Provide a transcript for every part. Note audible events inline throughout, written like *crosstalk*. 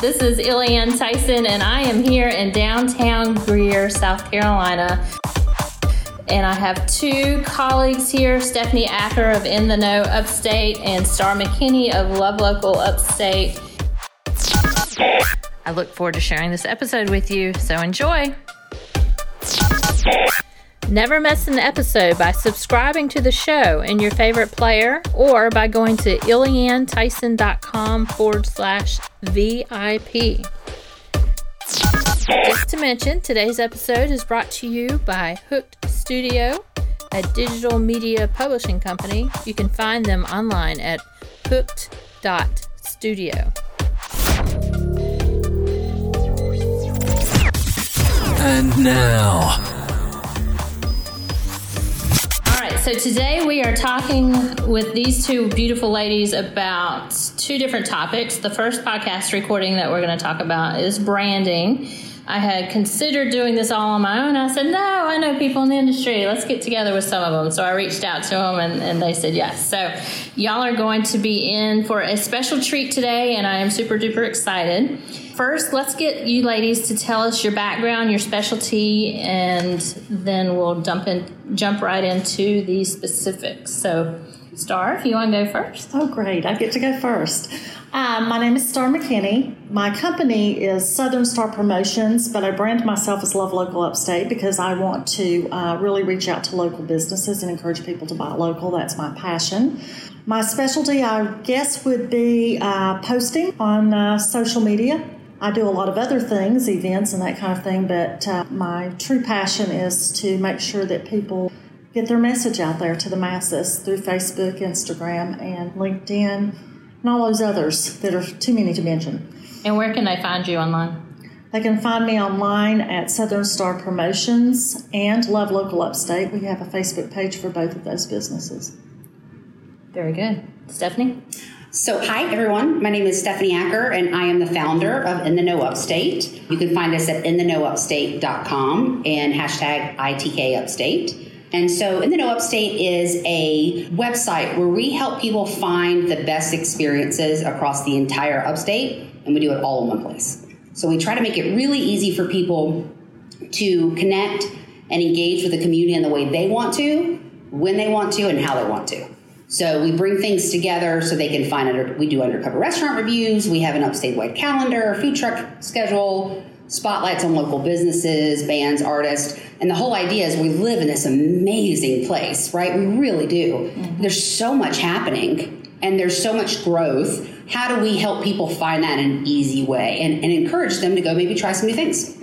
This is Ilian Tyson, and I am here in downtown Greer, South Carolina. And I have two colleagues here Stephanie Acker of In the Know Upstate and Star McKinney of Love Local Upstate. I look forward to sharing this episode with you, so enjoy. Never miss an episode by subscribing to the show in your favorite player or by going to iliantyson.com forward slash VIP. Just to mention, today's episode is brought to you by Hooked Studio, a digital media publishing company. You can find them online at hooked.studio. And now, so today we are talking with these two beautiful ladies about two different topics. The first podcast recording that we're going to talk about is branding. I had considered doing this all on my own. I said, no, I know people in the industry. Let's get together with some of them. So I reached out to them and, and they said yes. So y'all are going to be in for a special treat today, and I am super duper excited first, let's get you ladies to tell us your background, your specialty, and then we'll jump in, jump right into the specifics. So, Star, if you want to go first. Oh, great! I get to go first. Um, my name is Star McKinney. My company is Southern Star Promotions, but I brand myself as Love Local Upstate because I want to uh, really reach out to local businesses and encourage people to buy local. That's my passion. My specialty, I guess, would be uh, posting on uh, social media I do a lot of other things, events and that kind of thing, but uh, my true passion is to make sure that people get their message out there to the masses through Facebook, Instagram, and LinkedIn, and all those others that are too many to mention. And where can they find you online? They can find me online at Southern Star Promotions and Love Local Upstate. We have a Facebook page for both of those businesses. Very good. Stephanie? So, hi everyone. My name is Stephanie Acker, and I am the founder of In the Know Upstate. You can find us at intheknowupstate.com and hashtag ITK Upstate. And so, In the Know Upstate is a website where we help people find the best experiences across the entire upstate, and we do it all in one place. So, we try to make it really easy for people to connect and engage with the community in the way they want to, when they want to, and how they want to. So we bring things together so they can find under. We do undercover restaurant reviews. We have an upstate wide calendar, food truck schedule, spotlights on local businesses, bands, artists, and the whole idea is we live in this amazing place, right? We really do. Mm-hmm. There's so much happening, and there's so much growth. How do we help people find that in an easy way and, and encourage them to go maybe try some new things?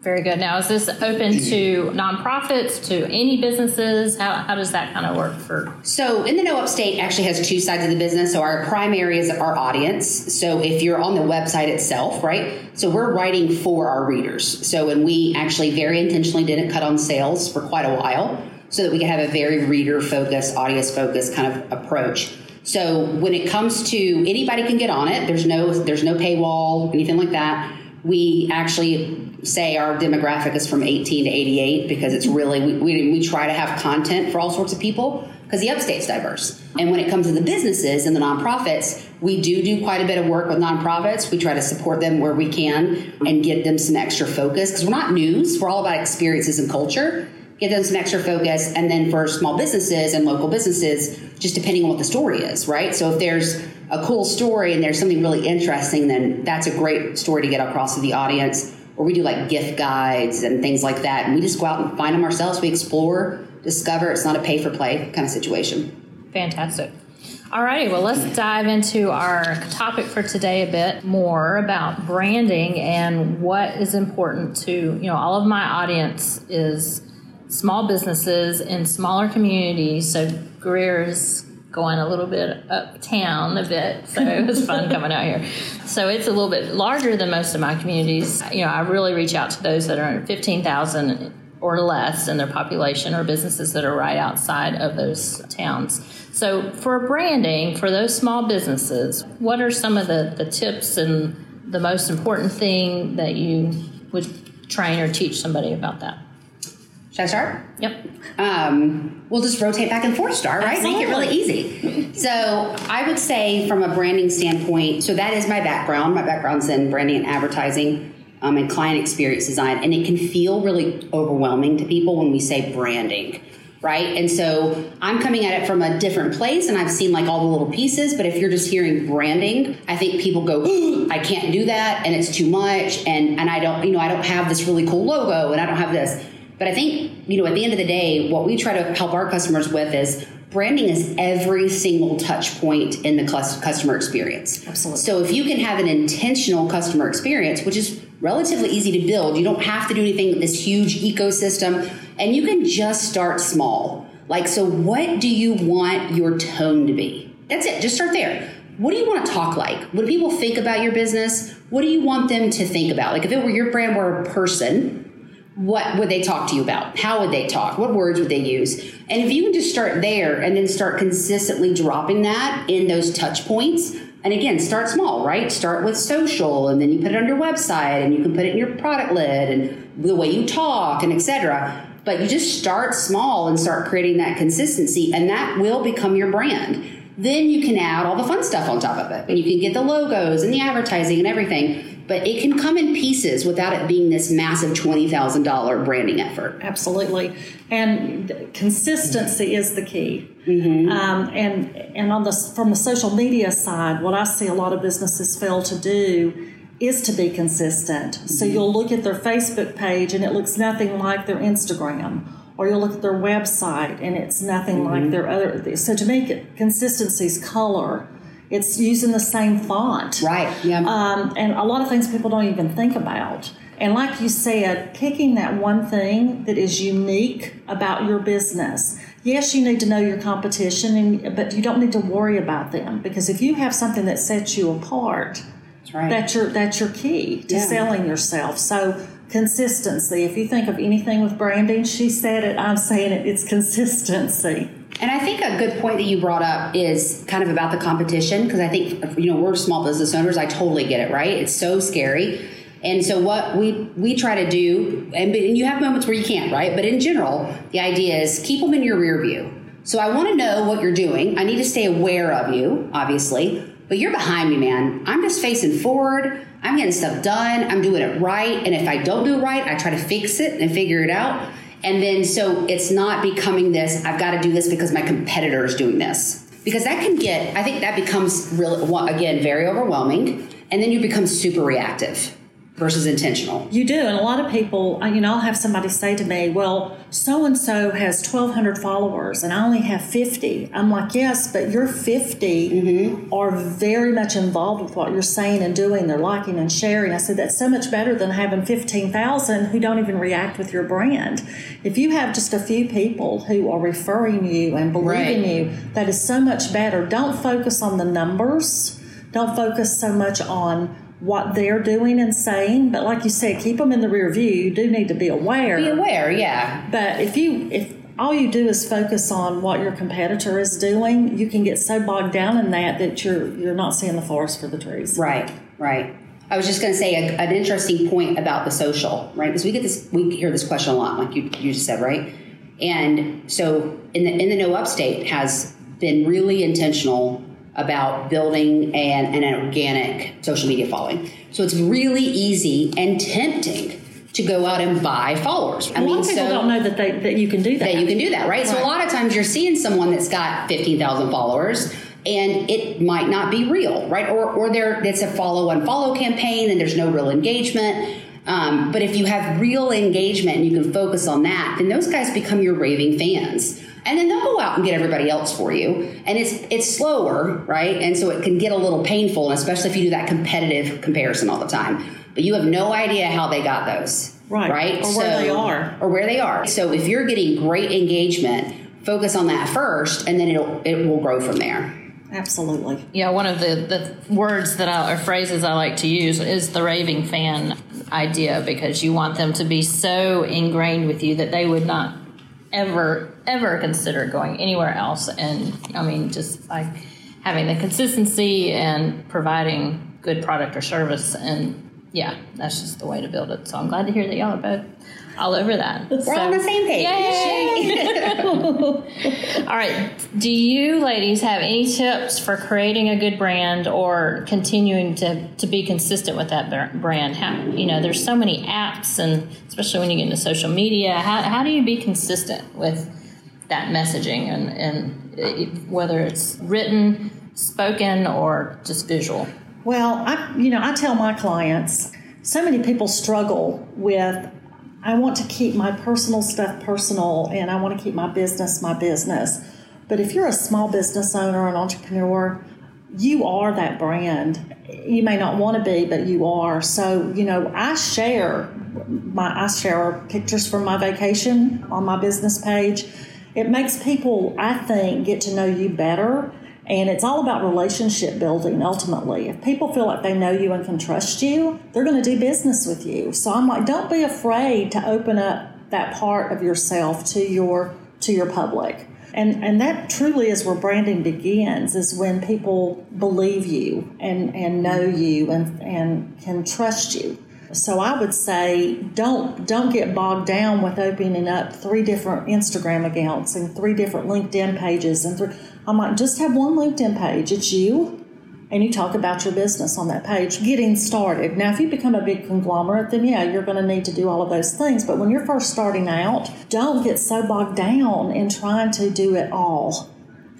Very good. Now, is this open to nonprofits, to any businesses? How, how does that kind of work for? So, In the Know Upstate actually has two sides of the business. So, our primary is our audience. So, if you're on the website itself, right? So, we're writing for our readers. So, and we actually very intentionally didn't cut on sales for quite a while so that we could have a very reader focused, audience focused kind of approach. So, when it comes to anybody can get on it, there's no there's no paywall, anything like that we actually say our demographic is from 18 to 88 because it's really we, we, we try to have content for all sorts of people because the upstate's diverse. And when it comes to the businesses and the nonprofits we do do quite a bit of work with nonprofits. We try to support them where we can and get them some extra focus because we're not news. We're all about experiences and culture. Get them some extra focus. And then for small businesses and local businesses just depending on what the story is right? So if there's a cool story and there's something really interesting, then that's a great story to get across to the audience. Or we do like gift guides and things like that. And we just go out and find them ourselves. We explore, discover. It's not a pay for play kind of situation. Fantastic. All righty, well, let's dive into our topic for today a bit more about branding and what is important to, you know, all of my audience is small businesses in smaller communities. So Greer is going a little bit uptown a bit. So it was fun *laughs* coming out here. So it's a little bit larger than most of my communities. You know, I really reach out to those that are 15,000 or less in their population or businesses that are right outside of those towns. So for branding, for those small businesses, what are some of the, the tips and the most important thing that you would train or teach somebody about that? Should I start? Yep. um, we'll just rotate back and forth star right? Make it really easy. So i would say from a branding standpoint so that is my background. My background's in branding and advertising um, and client experience design and it can feel really overwhelming to people when we say branding right? And so i'm coming at it from a different place and i've seen like all the little pieces but if you're just hearing branding i think people go i can't do that and it's too much and and i don't you know i don't have this really cool logo and i don't have this but I think, you know, at the end of the day, what we try to help our customers with is branding is every single touch point in the customer experience. Absolutely. So if you can have an intentional customer experience, which is relatively easy to build, you don't have to do anything with this huge ecosystem, and you can just start small. Like, so what do you want your tone to be? That's it. Just start there. What do you want to talk like? What do people think about your business, what do you want them to think about? Like, if it were your brand were a person, what would they talk to you about? How would they talk? What words would they use? And if you can just start there and then start consistently dropping that in those touch points, and again, start small, right? Start with social, and then you put it on your website, and you can put it in your product lid, and the way you talk, and etc. But you just start small and start creating that consistency, and that will become your brand. Then you can add all the fun stuff on top of it, and you can get the logos and the advertising and everything but it can come in pieces without it being this massive $20,000 branding effort. Absolutely. And consistency is the key. Mm-hmm. Um, and and on the from the social media side, what I see a lot of businesses fail to do is to be consistent. Mm-hmm. So you'll look at their Facebook page and it looks nothing like their Instagram, or you'll look at their website and it's nothing mm-hmm. like their other. So to make consistency is color it's using the same font. Right. Yeah. Um, and a lot of things people don't even think about. And like you said, picking that one thing that is unique about your business. Yes, you need to know your competition, and, but you don't need to worry about them because if you have something that sets you apart, that's, right. that's your that's your key to yeah. selling yourself. So consistency. If you think of anything with branding, she said it. I'm saying it. It's consistency. And I think a good point that you brought up is kind of about the competition because I think you know we're small business owners. I totally get it. Right? It's so scary. And so what we we try to do, and, and you have moments where you can't, right? But in general, the idea is keep them in your rear view. So I want to know what you're doing. I need to stay aware of you, obviously. But you're behind me, man. I'm just facing forward. I'm getting stuff done. I'm doing it right. And if I don't do it right, I try to fix it and figure it out. And then so it's not becoming this, I've got to do this because my competitor is doing this. Because that can get, I think that becomes really, again, very overwhelming. And then you become super reactive versus intentional. You do, and a lot of people, you know, I'll have somebody say to me, "Well, so and so has 1,200 followers, and I only have 50." I'm like, "Yes, but your 50 mm-hmm. are very much involved with what you're saying and doing. They're liking and sharing." I said, "That's so much better than having 15,000 who don't even react with your brand. If you have just a few people who are referring you and believing right. you, that is so much better. Don't focus on the numbers. Don't focus so much on." What they're doing and saying. But like you said, keep them in the rear view. You do need to be aware. Be aware, yeah. But if you if all you do is focus on what your competitor is doing, you can get so bogged down in that that you're you're not seeing the forest for the trees. Right, right. I was just going to say a, an interesting point about the social, right? Because we get this, we hear this question a lot, like you, you just said, right? And so in the In the Know Upstate has been really intentional about building an, an organic social media following. So it's really easy and tempting to go out and buy followers. I mean, people so, don't know that they, that you can do that. That you can do that, right? right? So a lot of times you're seeing someone that's got fifteen thousand followers. And it might not be real, right? Or, or there, it's a follow and unfollow campaign and there's no real engagement. Um, but if you have real engagement and you can focus on that, then those guys become your raving fans and then they'll go out and get everybody else for you. And it's it's slower right? And so it can get a little painful and especially if you do that competitive comparison all the time. But you have no idea how they got those right. right? Or where so, they are. or where they are. So if you're getting great engagement focus on that first and then it'll it will grow from there. Absolutely. Yeah, one of the, the words that I, or phrases I like to use is the raving fan idea because you want them to be so ingrained with you that they would not ever ever consider going anywhere else and i mean just like having the consistency and providing good product or service and yeah, that's just the way to build it. So I'm glad to hear that y'all are both all over that. We're on the same page. Yay! *laughs* all right. Do you ladies have any tips for creating a good brand or continuing to, to be consistent with that brand? How, you know, there's so many apps, and especially when you get into social media, how, how do you be consistent with that messaging and, and uh, whether it's written, spoken, or just visual? Well, I, you know, I tell my clients, so many people struggle with I want to keep my personal stuff personal and I want to keep my business my business. But if you're a small business owner an entrepreneur, you are that brand. You may not want to be, but you are. So, you know, I share my I share pictures from my vacation on my business page. It makes people, I think, get to know you better and it's all about relationship building ultimately. If people feel like they know you and can trust you, they're going to do business with you. So I'm like, don't be afraid to open up that part of yourself to your to your public. And and that truly is where branding begins is when people believe you and, and know you and, and can trust you. So I would say don't don't get bogged down with opening up three different Instagram accounts and three different LinkedIn pages and three, I'm like just have one LinkedIn page. It's you and you talk about your business on that page getting started. Now if you become a big conglomerate then yeah, you're going to need to do all of those things, but when you're first starting out, don't get so bogged down in trying to do it all.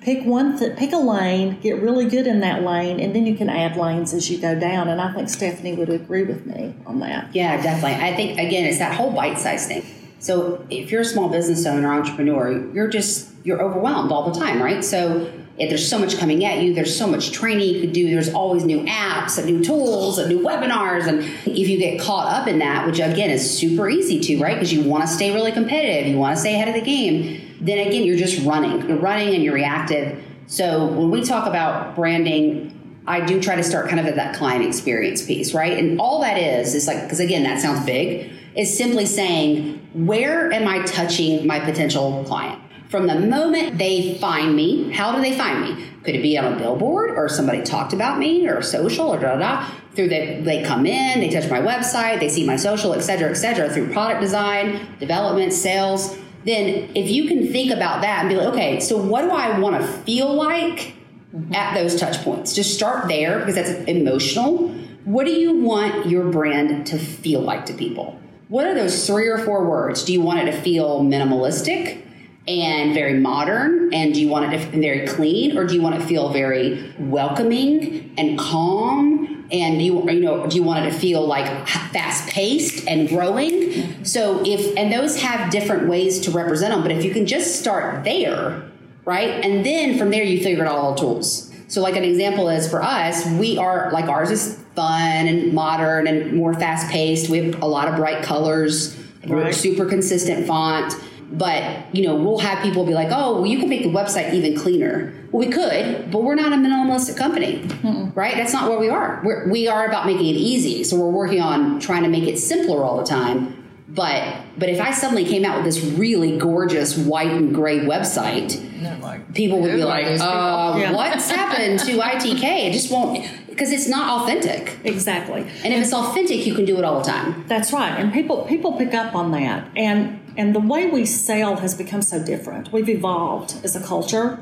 Pick one th- pick a lane get really good in that lane and then you can add lanes as you go down and i think stephanie would agree with me on that. Yeah definitely. I think again it's that whole bite size thing. So if you're a small business owner entrepreneur you're just you're overwhelmed all the time right so if there's so much coming at you there's so much training you could do there's always new apps and new tools and new webinars and if you get caught up in that which again is super easy to right because you want to stay really competitive you want to stay ahead of the game then again, you're just running. You're running and you're reactive. So when we talk about branding, I do try to start kind of at that client experience piece, right? And all that is, is like, because again, that sounds big, is simply saying, where am I touching my potential client? From the moment they find me, how do they find me? Could it be on a billboard or somebody talked about me or social or da da da? Through that, they come in, they touch my website, they see my social, et cetera, et cetera, through product design, development, sales then if you can think about that and be like, okay, so what do I want to feel like mm-hmm. at those touch points? Just start there because that's emotional. What do you want your brand to feel like to people? What are those three or four words? Do you want it to feel minimalistic and very modern? And do you want it to be very clean? Or do you want it to feel very welcoming and calm and you you know do you want it to feel like fast paced and growing so if and those have different ways to represent them but if you can just start there right and then from there you figure out all the tools so like an example is for us we are like ours is fun and modern and more fast paced we have a lot of bright colors right. super consistent font but you know we'll have people be like oh well you can make the website even cleaner. Well we could but we're not a minimalistic company mm right? That's not where we are. We're, we are about making it easy. So we're working on trying to make it simpler all the time. But but if i suddenly came out with this really gorgeous white and gray website like, people would be like uh, yeah. what's *laughs* happened to itk it just won't because it's not authentic. Exactly. And if it's authentic you can do it all the time. That's right. And people people pick up on that. And and the way we sell has become so different. We've evolved as a culture.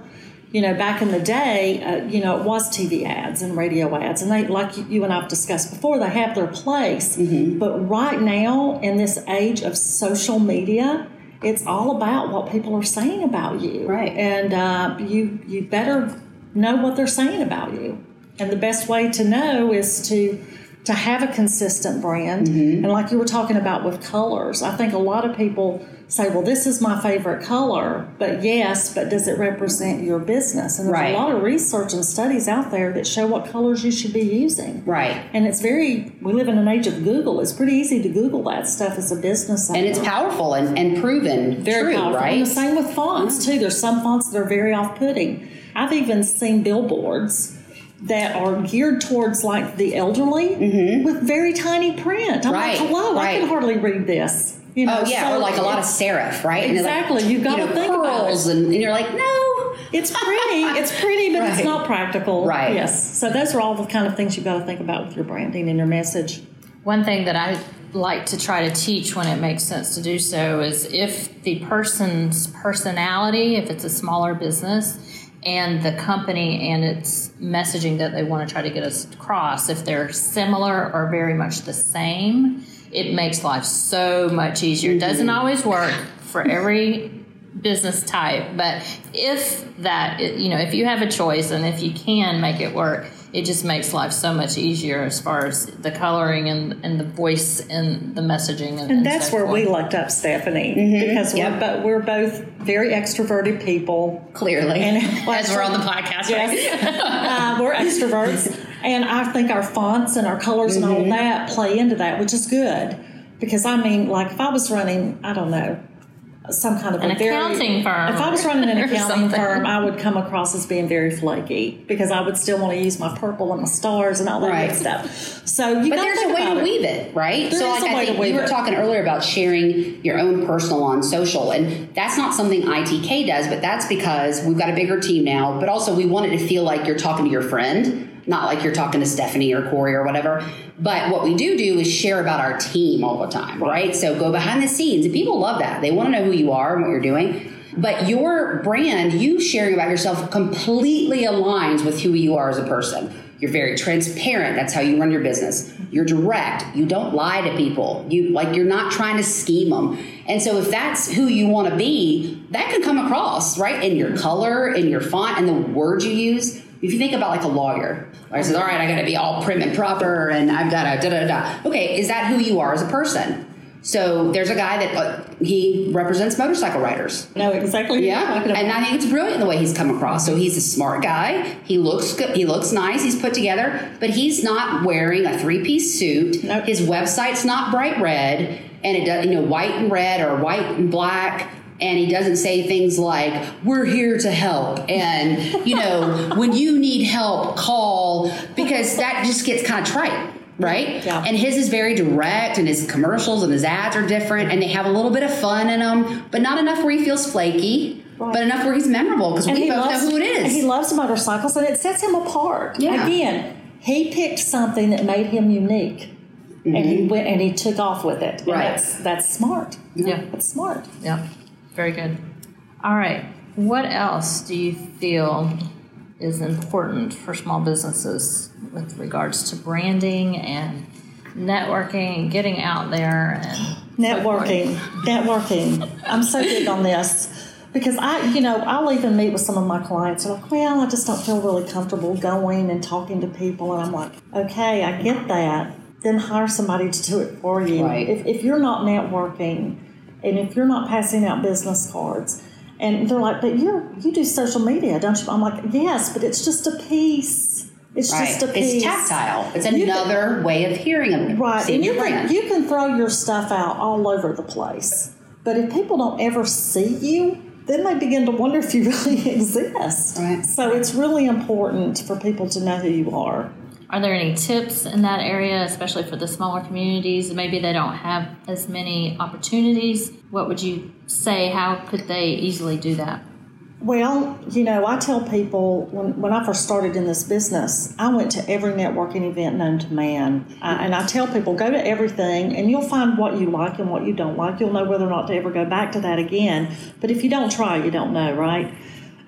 You know, back in the day, uh, you know, it was TV ads and radio ads, and they, like you and I've discussed before, they have their place. Mm-hmm. But right now, in this age of social media, it's all about what people are saying about you, right? And uh, you you better know what they're saying about you, and the best way to know is to to have a consistent brand. Mm-hmm. And like you were talking about with colors, I think a lot of people say, well, this is my favorite color, but yes, but does it represent your business? And there's right. a lot of research and studies out there that show what colors you should be using. Right. And it's very, we live in an age of Google. It's pretty easy to Google that stuff as a business. Owner. And it's powerful and, and proven very true, powerful. right? And the same with fonts, too. There's some fonts that are very off putting. I've even seen billboards that are geared towards like the elderly mm-hmm. with very tiny print. I'm right, like, hello, right. I can hardly read this. You know, oh yeah, so or like a lot of serif, right? Exactly. Like, you got to you know, think pearls about it. And, and, you're like, no, it's pretty. it's pretty, but right. it's not practical. Right. Yes. So those are all the kind of things you've got to think about with your branding and your message. One thing that I like to try to teach when it makes sense to do so is if the person's personality, if it's a smaller business, and the company and its messaging that they want to try to get us across, if they're similar or very much the same, it makes life so much easier. It doesn't mm-hmm. always work for every business type, but if that, you know, if you have a choice and if you can make it work, it just makes life so much easier as far as the coloring and, and the voice and the messaging. And, And that's so where forth. we looked up Stephanie because Yep. we're, bo- we're both very extroverted people. Clearly, And *laughs* As we're on the podcast, right? Yes. uh, we're extroverts. And I think our fonts and our colors and all Mm-hmm. that play into that, which is good. Because I mean, like if I was running, I don't know, some kind of An a very- accounting firm If I was running an *laughs* accounting firm, I would come across as being very flaky because I would still want to use my purple and my stars and all that Right. stuff. So you But there's a way to it. weave it, right? There so, is like, a I way think we weave were it. talking earlier about sharing your own personal on social, and that's not something ITK does, but that's because we've got a bigger team now. But also, we want it to feel like you're talking to your friend, not like you're talking to Stephanie or Corey or whatever. But what we do do is share about our team all the time, right? So go behind the scenes, and people love that. They want to know who you are and what you're doing. But your brand, you sharing about yourself, completely aligns with who you are as a person. You're very transparent. That's how you run your business. You're direct. You don't lie to people. You like you're not trying to scheme them. And so if that's who you want to be, that can come across, right? In your color, in your font, and the words you use. If you think about like a lawyer, lawyer says, "All right, I got to be all prim and proper, and I've got to da da da." Okay, is that who you are as a person? So there's a guy that uh, he represents motorcycle riders. No, exactly Yeah, and I think it's brilliant the way he's come across. So he's a smart guy. He looks good. He looks nice. He's put together, but he's not wearing a three piece suit. Nope. His website's not bright red, and it does you know white and red or white and black. And he doesn't say things like "We're here to help" and you know *laughs* when you need help, call because that just gets kind of trite. Right? Yeah. And his is very direct, and his commercials and his ads are different, and they have a little bit of fun in them, but not enough where he feels flaky, Right. but enough where he's memorable because we both loves know who it is. and he loves motorcycles, and it sets him apart. Yeah. Again, he picked something that made him unique, and he went and he took off with it. Mm-hmm. Right. That's that's smart. Yeah. That's smart. Yep. Very good. All right. What else do you feel is important for small businesses with regards to branding and networking and getting out there and? Networking, networking. I'm so big on this because I, you know, I'll even meet with some of my clients. They're like, "Well, I just don't feel really comfortable going and talking to people," and I'm like, "Okay, I get that. Then hire somebody to do it for you. Right. If, if you're not networking, and if you're not passing out business cards." And they're like, but you're you do social media, don't you? I'm like, yes, but it's just a piece. It's right. just a piece. It's tactile. It's You can- another way of hearing them. Right, and you can, you can throw your stuff out all over the place. But if people don't ever see you, then they begin to wonder if you *laughs* really exist. Right. So it's really important for people to know who you are. Are there any tips in that area, especially for the smaller communities? Maybe they don't have as many opportunities. What would you say? How could they easily do that? Well, you know, I tell people when, when I first started in this business, I went to every networking event known to man. I, and I tell people, go to everything and you'll find what you like and what you don't like. You'll know whether or not to ever go back to that again. But if you don't try, you don't know, right?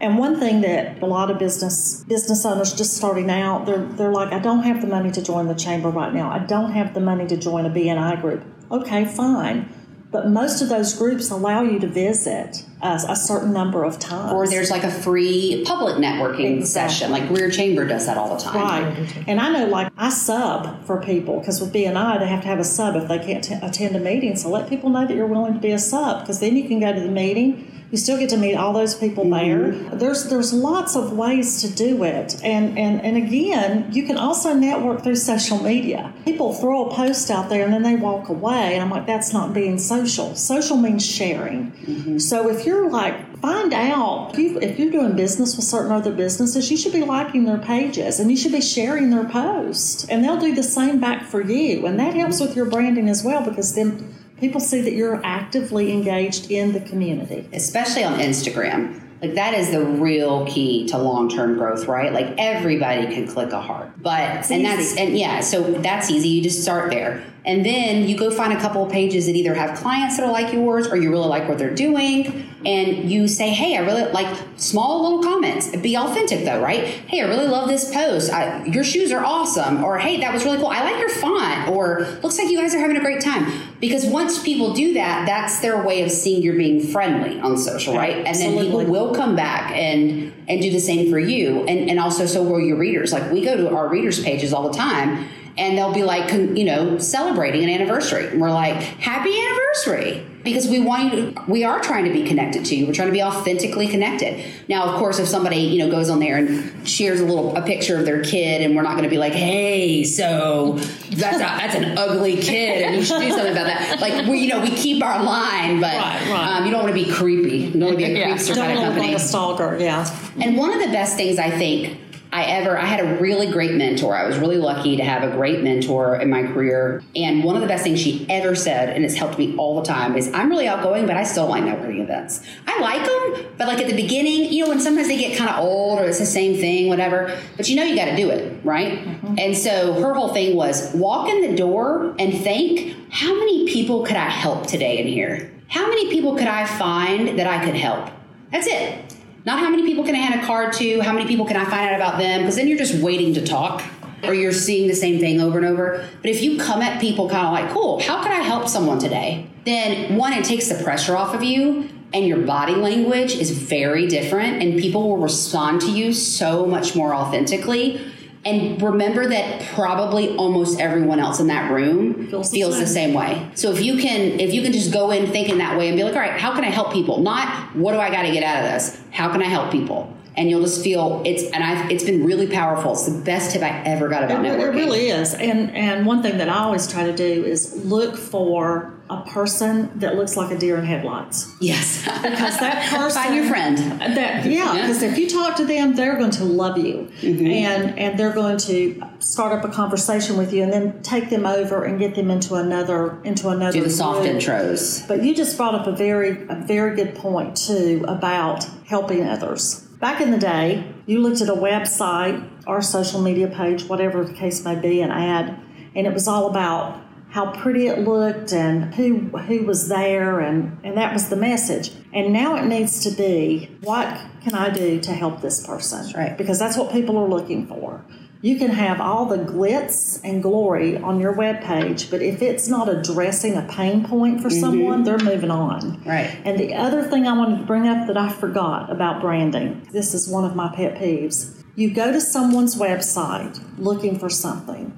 And one thing that a lot of business business owners just starting out, they're they're like, I don't have the money to join the chamber right now. I don't have the money to join a BNI group. Okay, fine. But most of those groups allow you to visit a, a certain number of times. or there's like a free public networking Exactly. session. Like Greer Chamber does that all the time. Right. And I know, like, I sub for people because with BNI, they have to have a sub if they can't t- attend a meeting. So let people know that you're willing to be a sub because then you can go to the meeting. You still get to meet all those people mm-hmm. there. There's there's lots of ways to do it, and and and again, you can also network through social media. People throw a post out there and then they walk away, and I'm like, that's not being social. Social means sharing. Mm-hmm. So if you're like, find out if, you, if you're doing business with certain other businesses, you should be liking their pages and you should be sharing their posts, and they'll do the same back for you, and that helps with your branding as well because then people see that you're actively engaged in the community. especially on Instagram. Like that is the real key to long-term growth, right? Like everybody can click a heart. But and that's and yeah, so that's easy. You just start there. And then you go find a couple of pages that either have clients that are like yours or you really like what they're doing. And you say, hey, I really like small little comments. Be authentic though, right? Hey, I really love this post. I, your shoes are awesome. Or hey, that was really cool. I like your font. Or looks like you guys are having a great time. Because once people do that, that's their way of seeing you're being friendly on social, right? And then people will come back and and do the same for you. And and also so will your readers. Like we go to our readers pages all the time and they'll be like, you know, celebrating an anniversary. And we're like, happy anniversary. Because we want you to, we are trying to be connected to you. We're trying to be authentically connected. Now, of course, if somebody, you know, goes on there and shares a little, a picture of their kid and we're not going to be like, hey, so that's, a, that's an ugly kid and you should do something about that. Like, we, you know, we keep our line, but Right, right. Um, you don't want to be creepy. You don't want to be a Yeah. creepster Don't kind of look company. like a stalker. Yeah. And one of the best things I think I ever, I had a really great mentor. I was really lucky to have a great mentor in my career. And one of the best things she ever said, and it's helped me all the time, is I'm really outgoing, but I still like networking events. I like them, but like at the beginning, you know, when sometimes they get kind of old or it's the same thing, whatever, but you know you got to do it, right? Mm-hmm. And so her whole thing was walk in the door and think, how many people could I help today in here? How many people could I find that I could help? That's it. Not how many people can I hand a card to, how many people can I find out about them, because then you're just waiting to talk or you're seeing the same thing over and over. But if you come at people kind of like, cool, how can I help someone today? Then one, it takes the pressure off of you and your body language is very different and people will respond to you so much more authentically. And remember that probably almost everyone else in that room Feels feels, the the same. same way. So if you can if you can just go in thinking that way and be like, all right, how can I help people? Not what do I got to get out of this? How can I help people? And you'll just feel it's and I it's been really powerful. It's the best tip I ever got about It, it really is. And and one thing that I always try to do is look for a person that looks like a deer in headlights. Yes. Because that *laughs* person Find your friend. That yeah, Yeah. because if you talk to them, they're going to love you, Mm-hmm. and and they're going to start up a conversation with you, and then take them over and get them into another into another Do the soft group. intros. But you just brought up a very a very good point too about helping others. Back in the day, you looked at a website or social media page, whatever the case may be, an ad, and it was all about how pretty it looked and who who was there and, and that was the message. And now it needs to be what can I do to help this person? right. Because that's what people are looking for. You can have all the glitz and glory on your webpage, but if it's not addressing a pain point for mm-hmm. someone, they're moving on. Right. And the other thing I wanted to bring up that I forgot about branding this is one of my pet peeves. You go to someone's website looking for something,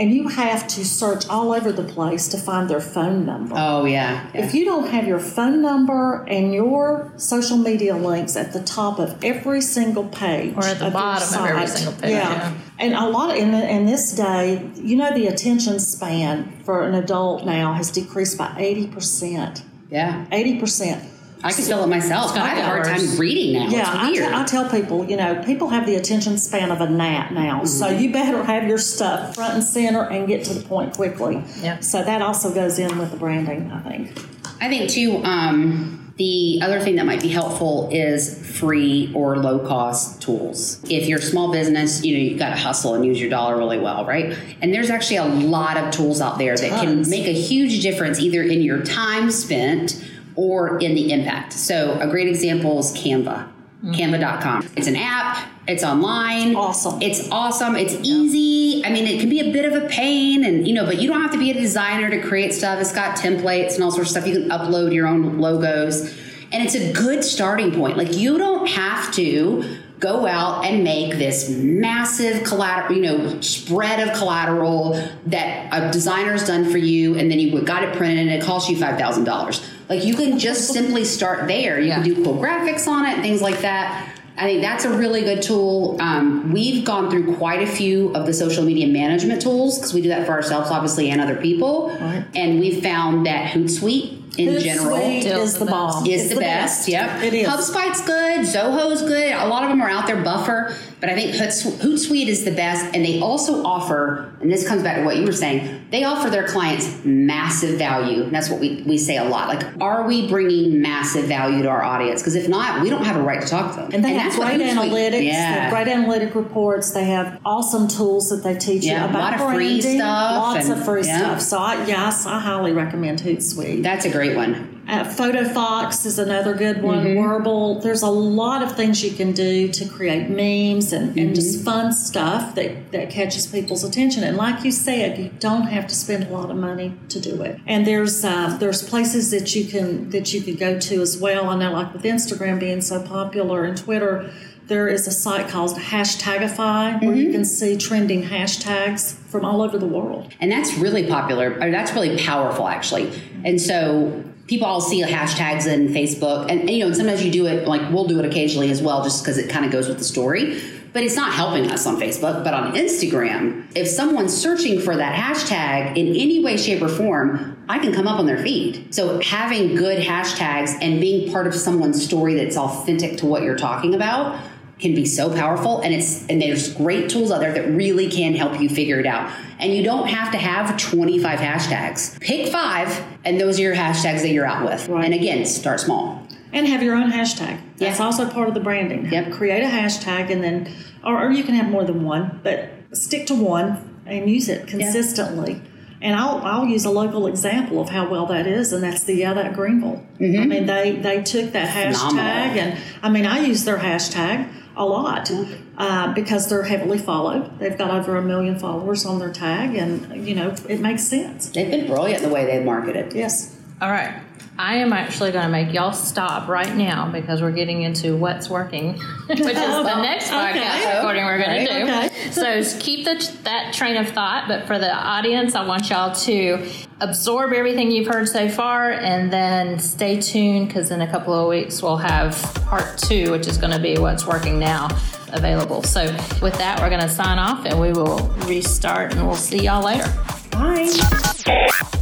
and you have to search all over the place to find their phone number. Oh yeah. yeah. If you don't have your phone number and your social media links at the top of every single page, Or at the of your bottom of every site, single page, yeah. and a lot in in this day, you know, the attention span for an adult now has decreased by eighty percent. yeah. Eighty percent. I can feel it myself. I have a hard time reading now. Yeah, I, weird. te- tell people, you know, people have the attention span of a gnat now, so Mm-hmm. you better have your stuff front and center and get to the point quickly. Yeah. So that also goes in with the branding, I think. I think too. Um, the other thing that might be helpful is free or low cost tools. If you're a small business, you know you've got to hustle and use your dollar really well, right? And there's actually a lot of tools out there that Tons. can make a huge difference, either in your time spent or in the impact. So a great example is Canva. Mm. Canva.com. It's an app. It's online. Awesome. It's awesome. It's easy. I mean, it can be a bit of a pain, and you know, but you don't have to be a designer to create stuff. It's got templates and all sorts of stuff. You can upload your own logos, and it's a good starting point. Like you don't have to go out and make this massive collateral, you know, spread of collateral that a designer's done for you, and then you got it printed and it costs you five thousand dollars. Like you can just simply start there. You can do cool graphics on it, things like that. I think that's a really good tool. Um, we've gone through quite a few of the social media management tools because we do that for ourselves, obviously, and other people. Right. And we've found that Hootsuite in Hootsuite general. is the bomb. is It's the, best. Yep. It is. HubSpot's good. Zoho's good. A lot of them are out there. Buffer, but I think Hootsuite is the best. And they also offer, and this comes back to what you were saying, they offer their clients massive value. And that's what we, we say a lot. Like, are we bringing massive value to our audience? Because if not, we don't have a right to talk to them. And they have that's what great Hootsuite- analytics. They Yeah. have great analytic reports. They have awesome tools that they teach Yeah, you a about lot of free branding. stuff Lots and- of free yeah. stuff. So I, yes, I highly recommend Hootsuite. That's a great one. Uh, PhotoFox is another good one. Mm-hmm. Worble. There's a lot of things you can do to create memes and, and Mm-hmm. just fun stuff that, that catches people's attention. And like you said, you don't have to spend a lot of money to do it. And there's uh, there's places that you can that you can go to as well. I know, like with Instagram being so popular and Twitter. There is a site called Hashtagify where Mm-hmm. you can see trending hashtags from all over the world. And that's really popular, or that's really powerful, actually. And so people all see hashtags in Facebook, and, and, you know, and sometimes you do it, like we'll do it occasionally as well, just because it kind of goes with the story. But it's not helping us on Facebook. But on Instagram, if someone's searching for that hashtag in any way, shape, or form, I can come up on their feed. So having good hashtags and being part of someone's story that's authentic to what you're talking about can be so powerful and it's and there's great tools out there that really can help you figure it out and you don't have to have 25 hashtags pick five and those are your hashtags that you're out with Right. and again start small And have your own hashtag. That's Yeah. also part of the branding. Yep. Create a hashtag and then, or, or you can have more than one, but stick to one and use it consistently. And I'll, I'll use a local example of how well that is, and that's the Yeah That Greenville. I mm-hmm. mean, they, they took that hashtag, Phenomenal. and I mean, I use their hashtag a lot uh, because they're heavily followed. They've got over a million followers on their tag, and, you know, it makes sense. they've been brilliant the way they've marketed Yes. All right. I am actually going to make y'all stop right now because we're getting into what's working, *laughs* which is the oh, next podcast Okay. recording we're going to do. Okay. So keep the, that train of thought, but for the audience, I want y'all to absorb everything you've heard so far and then stay tuned because in a couple of weeks we'll have part two, which is going to be what's working now available. So with that, we're going to sign off and we will restart and we'll see y'all later. Bye.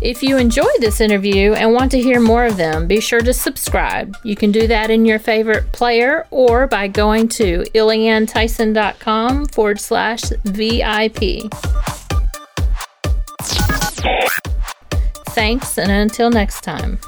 If you enjoyed this interview and want to hear more of them, be sure to subscribe. You can do that in your favorite player or by going to iliantyson.com forward slash VIP. Thanks, and until next time.